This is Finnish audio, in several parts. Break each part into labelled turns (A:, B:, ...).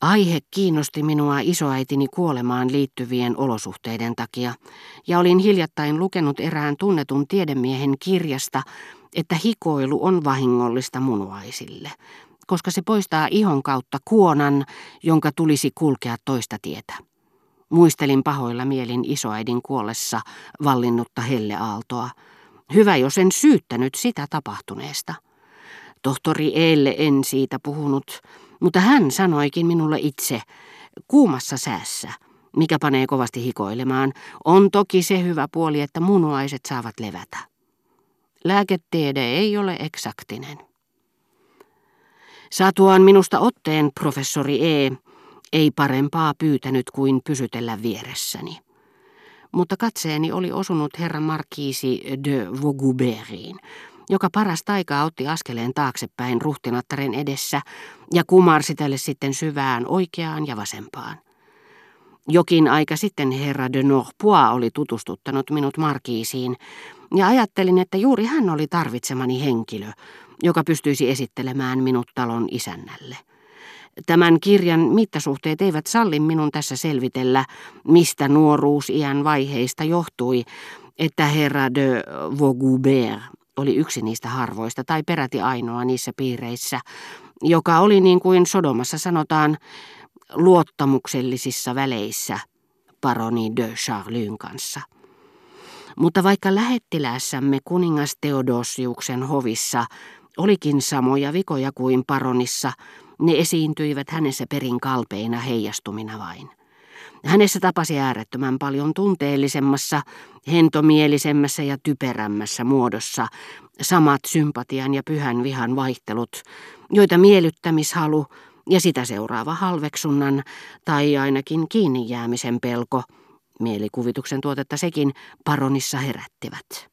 A: Aihe kiinnosti minua isoäitini kuolemaan liittyvien olosuhteiden takia, ja olin hiljattain lukenut erään tunnetun tiedemiehen kirjasta, että hikoilu on vahingollista munuaisille, koska se poistaa ihon kautta kuonan, jonka tulisi kulkea toista tietä. Muistelin pahoilla mielin isoäidin kuollessa vallinnutta helleaaltoa. Hyvä, jos en syyttänyt sitä tapahtuneesta. Tohtori Eelle en siitä puhunut, mutta hän sanoikin minulle itse, kuumassa säässä, mikä panee kovasti hikoilemaan, on toki se hyvä puoli, että munuaiset saavat levätä. Lääketiede ei ole eksaktinen. Satuaan minusta otteen professori E. ei parempaa pyytänyt kuin pysytellä vieressäni. Mutta katseeni oli osunut herra Markiisi de Vaugoubertiin, joka parasta aikaa otti askeleen taaksepäin ruhtinattaren edessä ja kumarsi tälle sitten syvään oikeaan ja vasempaan. Jokin aika sitten herra de Norpois oli tutustuttanut minut Markiisiin, ja ajattelin, että juuri hän oli tarvitsemani henkilö, joka pystyisi esittelemään minut talon isännälle. Tämän kirjan mittasuhteet eivät salli minun tässä selvitellä, mistä nuoruusiän vaiheista johtui, että herra de Vaugoubert oli yksi niistä harvoista tai peräti ainoa niissä piireissä, joka oli niin kuin Sodomassa sanotaan luottamuksellisissa väleissä paroni de Charlyn kanssa. Mutta vaikka lähettilässämme kuningas Theodosiuksen hovissa olikin samoja vikoja kuin paronissa, ne esiintyivät hänessä perin kalpeina heijastumina vain. Hänessä tapasi äärettömän paljon tunteellisemmassa, hentomielisemmässä ja typerämmässä muodossa samat sympatian ja pyhän vihan vaihtelut, joita miellyttämishalu ja sitä seuraava halveksunnan tai ainakin kiinni jäämisen pelko, mielikuvituksen tuotetta sekin, paronissa herättivät.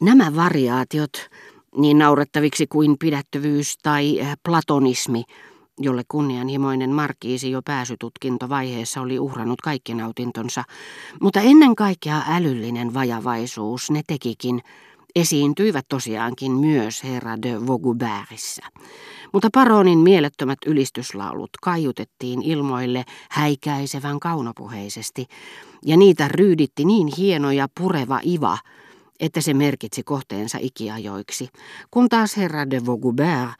A: Nämä variaatiot, niin naurettaviksi kuin pidättyvyys tai platonismi, jolle kunnianhimoinen markiisi jo pääsytutkintovaiheessa oli uhrannut kaikki nautintonsa, mutta ennen kaikkea älyllinen vajavaisuus ne tekikin, esiintyivät tosiaankin myös herra de Vaugoubertissa. Mutta paronin mielettömät ylistyslaulut kaiutettiin ilmoille häikäisevän kaunopuheisesti, ja niitä ryyditti niin hieno ja pureva iva, että se merkitsi kohteensa ikiajoiksi, kun taas herra de Vaugoubert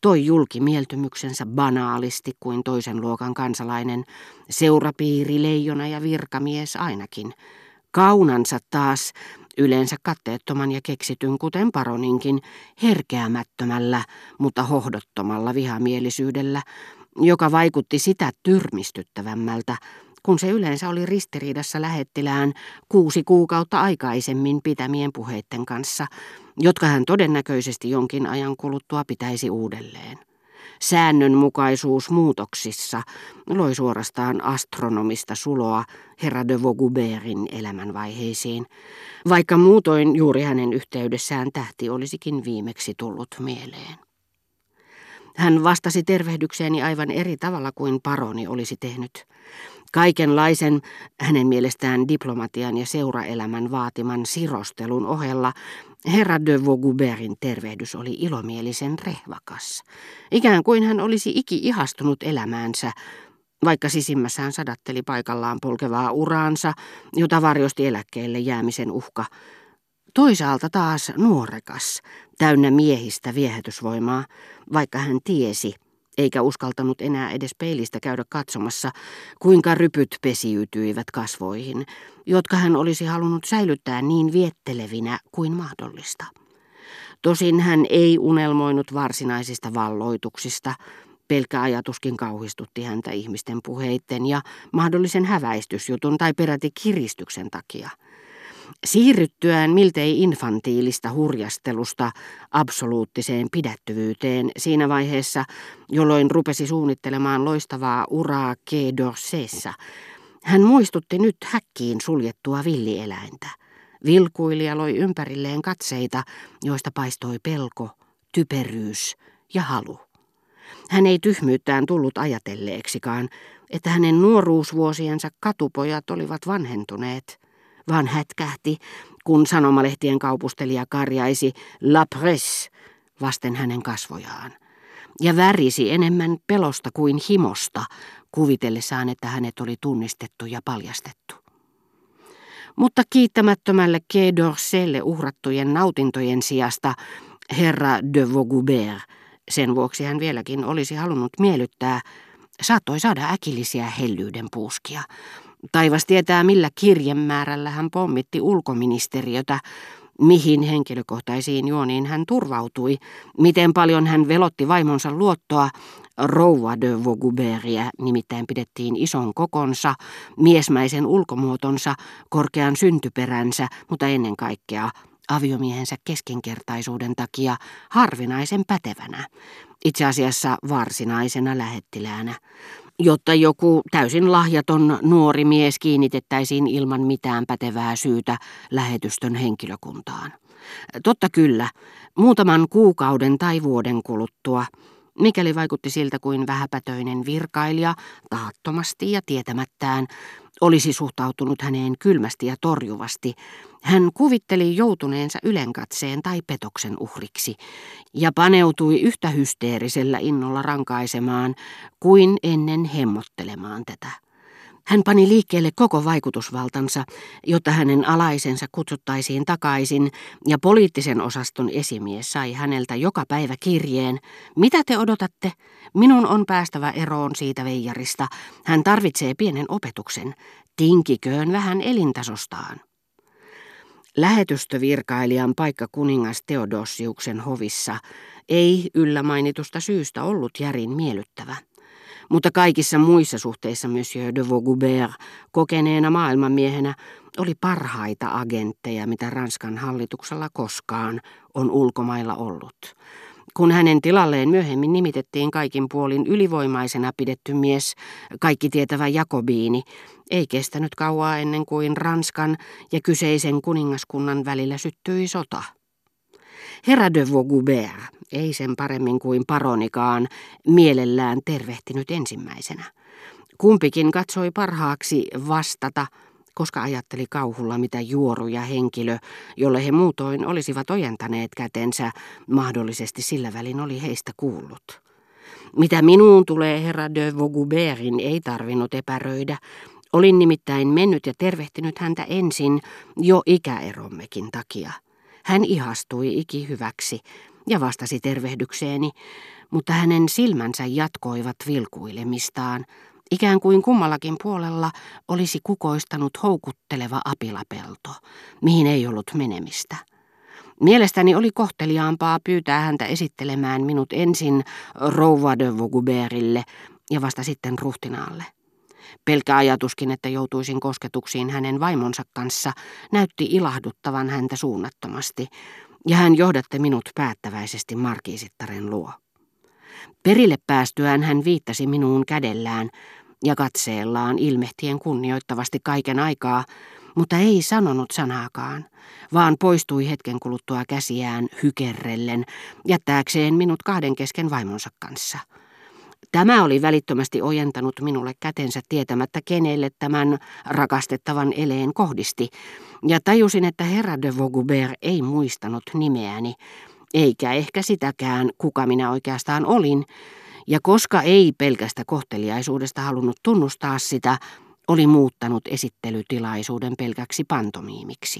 A: toi julki mieltymyksensä banaalisti kuin toisen luokan kansalainen, seurapiiri, leijona ja virkamies ainakin. Kaunansa taas, yleensä katteettoman ja keksityn kuten paroninkin, herkeämättömällä, mutta hohdottomalla vihamielisyydellä, joka vaikutti sitä tyrmistyttävämmältä, kun se yleensä oli ristiriidassa lähettilään kuusi kuukautta aikaisemmin pitämien puheitten kanssa, jotka hän todennäköisesti jonkin ajan kuluttua pitäisi uudelleen. Säännönmukaisuus muutoksissa loi suorastaan astronomista suloa herra de Vaugoubertin elämänvaiheisiin, vaikka muutoin juuri hänen yhteydessään tähti olisikin viimeksi tullut mieleen. Hän vastasi tervehdykseeni aivan eri tavalla kuin paroni olisi tehnyt. Kaikenlaisen hänen mielestään diplomatian ja seuraelämän vaatiman sirostelun ohella herra de Vaugoubertin tervehdys oli ilomielisen rehvakas. Ikään kuin hän olisi iki ihastunut elämäänsä, vaikka sisimmässään sadatteli paikallaan polkevaa uraansa, jota varjosti eläkkeelle jäämisen uhka. Toisaalta taas nuorekas, täynnä miehistä viehätysvoimaa, vaikka hän tiesi – eikä uskaltanut enää edes peilistä käydä katsomassa, kuinka rypyt pesiytyivät kasvoihin, jotka hän olisi halunnut säilyttää niin viettelevinä kuin mahdollista. Tosin hän ei unelmoinut varsinaisista valloituksista, pelkkä ajatuskin kauhistutti häntä ihmisten puheitten ja mahdollisen häväistysjutun tai peräti kiristyksen takia – Siirryttyään miltei infantiilista hurjastelusta absoluuttiseen pidättyvyyteen siinä vaiheessa, jolloin rupesi suunnittelemaan loistavaa uraa Quai hän muistutti nyt häkkiin suljettua villieläintä. Vilkuili ja loi ympärilleen katseita, joista paistoi pelko, typeryys ja halu. Hän ei tyhmyyttään tullut ajatelleeksikaan, että hänen nuoruusvuosiensa katupojat olivat vanhentuneet – vaan hätkähti, kun sanomalehtien kaupustelija karjaisi La Presse vasten hänen kasvojaan. ja värisi enemmän pelosta kuin himosta, kuvitellessaan, että hänet oli tunnistettu ja paljastettu. Mutta kiittämättömälle Quai d'Orselle uhrattujen nautintojen sijasta herra de Vaugoubert, sen vuoksi hän vieläkin olisi halunnut miellyttää, saattoi saada äkillisiä hellyyden puuskia. Taivas tietää, millä kirjemäärällä hän pommitti ulkoministeriötä, mihin henkilökohtaisiin juoniin hän turvautui, miten paljon hän velotti vaimonsa luottoa, rouva de Vaugoubertia nimittäin pidettiin ison kokonsa, miesmäisen ulkomuotonsa, korkean syntyperänsä, mutta ennen kaikkea aviomiehensä keskinkertaisuuden takia harvinaisen pätevänä, itse asiassa varsinaisena lähettiläänä, jotta joku täysin lahjaton nuori mies kiinnitettäisiin ilman mitään pätevää syytä lähetystön henkilökuntaan. Totta kyllä, muutaman kuukauden tai vuoden kuluttua – Mikäli vaikutti siltä kuin vähäpätöinen virkailija, tahattomasti ja tietämättään, olisi suhtautunut häneen kylmästi ja torjuvasti, hän kuvitteli joutuneensa ylenkatseen tai petoksen uhriksi ja paneutui yhtä hysteerisellä innolla rankaisemaan kuin ennen hemmottelemaan tätä. Hän pani liikkeelle koko vaikutusvaltansa, jotta hänen alaisensa kutsuttaisiin takaisin, ja poliittisen osaston esimies sai häneltä joka päivä kirjeen. Mitä te odotatte? Minun on päästävä eroon siitä veijarista. Hän tarvitsee pienen opetuksen. Tinkiköön vähän elintasostaan. Lähetystövirkailijan paikka kuningas Theodosiuksen hovissa ei yllä mainitusta syystä ollut järin miellyttävä. Mutta kaikissa muissa suhteissa Monsieur de Vaugoubert kokeneena maailmanmiehenä oli parhaita agentteja, mitä Ranskan hallituksella koskaan on ulkomailla ollut. Kun hänen tilalleen myöhemmin nimitettiin kaikin puolin ylivoimaisena pidetty mies, kaikki tietävä Jakobiini, ei kestänyt kauaa ennen kuin Ranskan ja kyseisen kuningaskunnan välillä syttyi sota. Herra de Vaugoubert, ei sen paremmin kuin paronikaan, mielellään tervehtinyt ensimmäisenä. Kumpikin katsoi parhaaksi vastata, koska ajatteli kauhulla, mitä juoruja henkilö, jolle he muutoin olisivat ojentaneet kätensä, mahdollisesti sillä välin oli heistä kuullut. Mitä minuun tulee herra de Vaugoubertin ei tarvinnut epäröidä. Olin nimittäin mennyt ja tervehtinyt häntä ensin jo ikäerommekin takia. Hän ihastui iki hyväksi ja vastasi tervehdykseeni, mutta hänen silmänsä jatkoivat vilkuilemistaan, ikään kuin kummallakin puolella olisi kukoistanut houkutteleva apilapelto, mihin ei ollut menemistä. Mielestäni oli kohteliaampaa pyytää häntä esittelemään minut ensin rouva de Vaugobertille ja vasta sitten ruhtinaalle. Pelkä ajatuskin, että joutuisin kosketuksiin hänen vaimonsa kanssa, näytti ilahduttavan häntä suunnattomasti, ja hän johdatte minut päättäväisesti markiisittaren luo. Perille päästyään hän viittasi minuun kädellään ja katseellaan ilmehtien kunnioittavasti kaiken aikaa, mutta ei sanonut sanaakaan, vaan poistui hetken kuluttua käsiään hykerrellen, jättääkseen minut kahden kesken vaimonsa kanssa – Tämä oli välittömästi ojentanut minulle kätensä tietämättä kenelle tämän rakastettavan eleen kohdisti, ja tajusin, että herra de Vaugoubert ei muistanut nimeäni, eikä ehkä sitäkään, kuka minä oikeastaan olin, ja koska ei pelkästä kohteliaisuudesta halunnut tunnustaa sitä, oli muuttanut esittelytilaisuuden pelkäksi pantomiimiksi.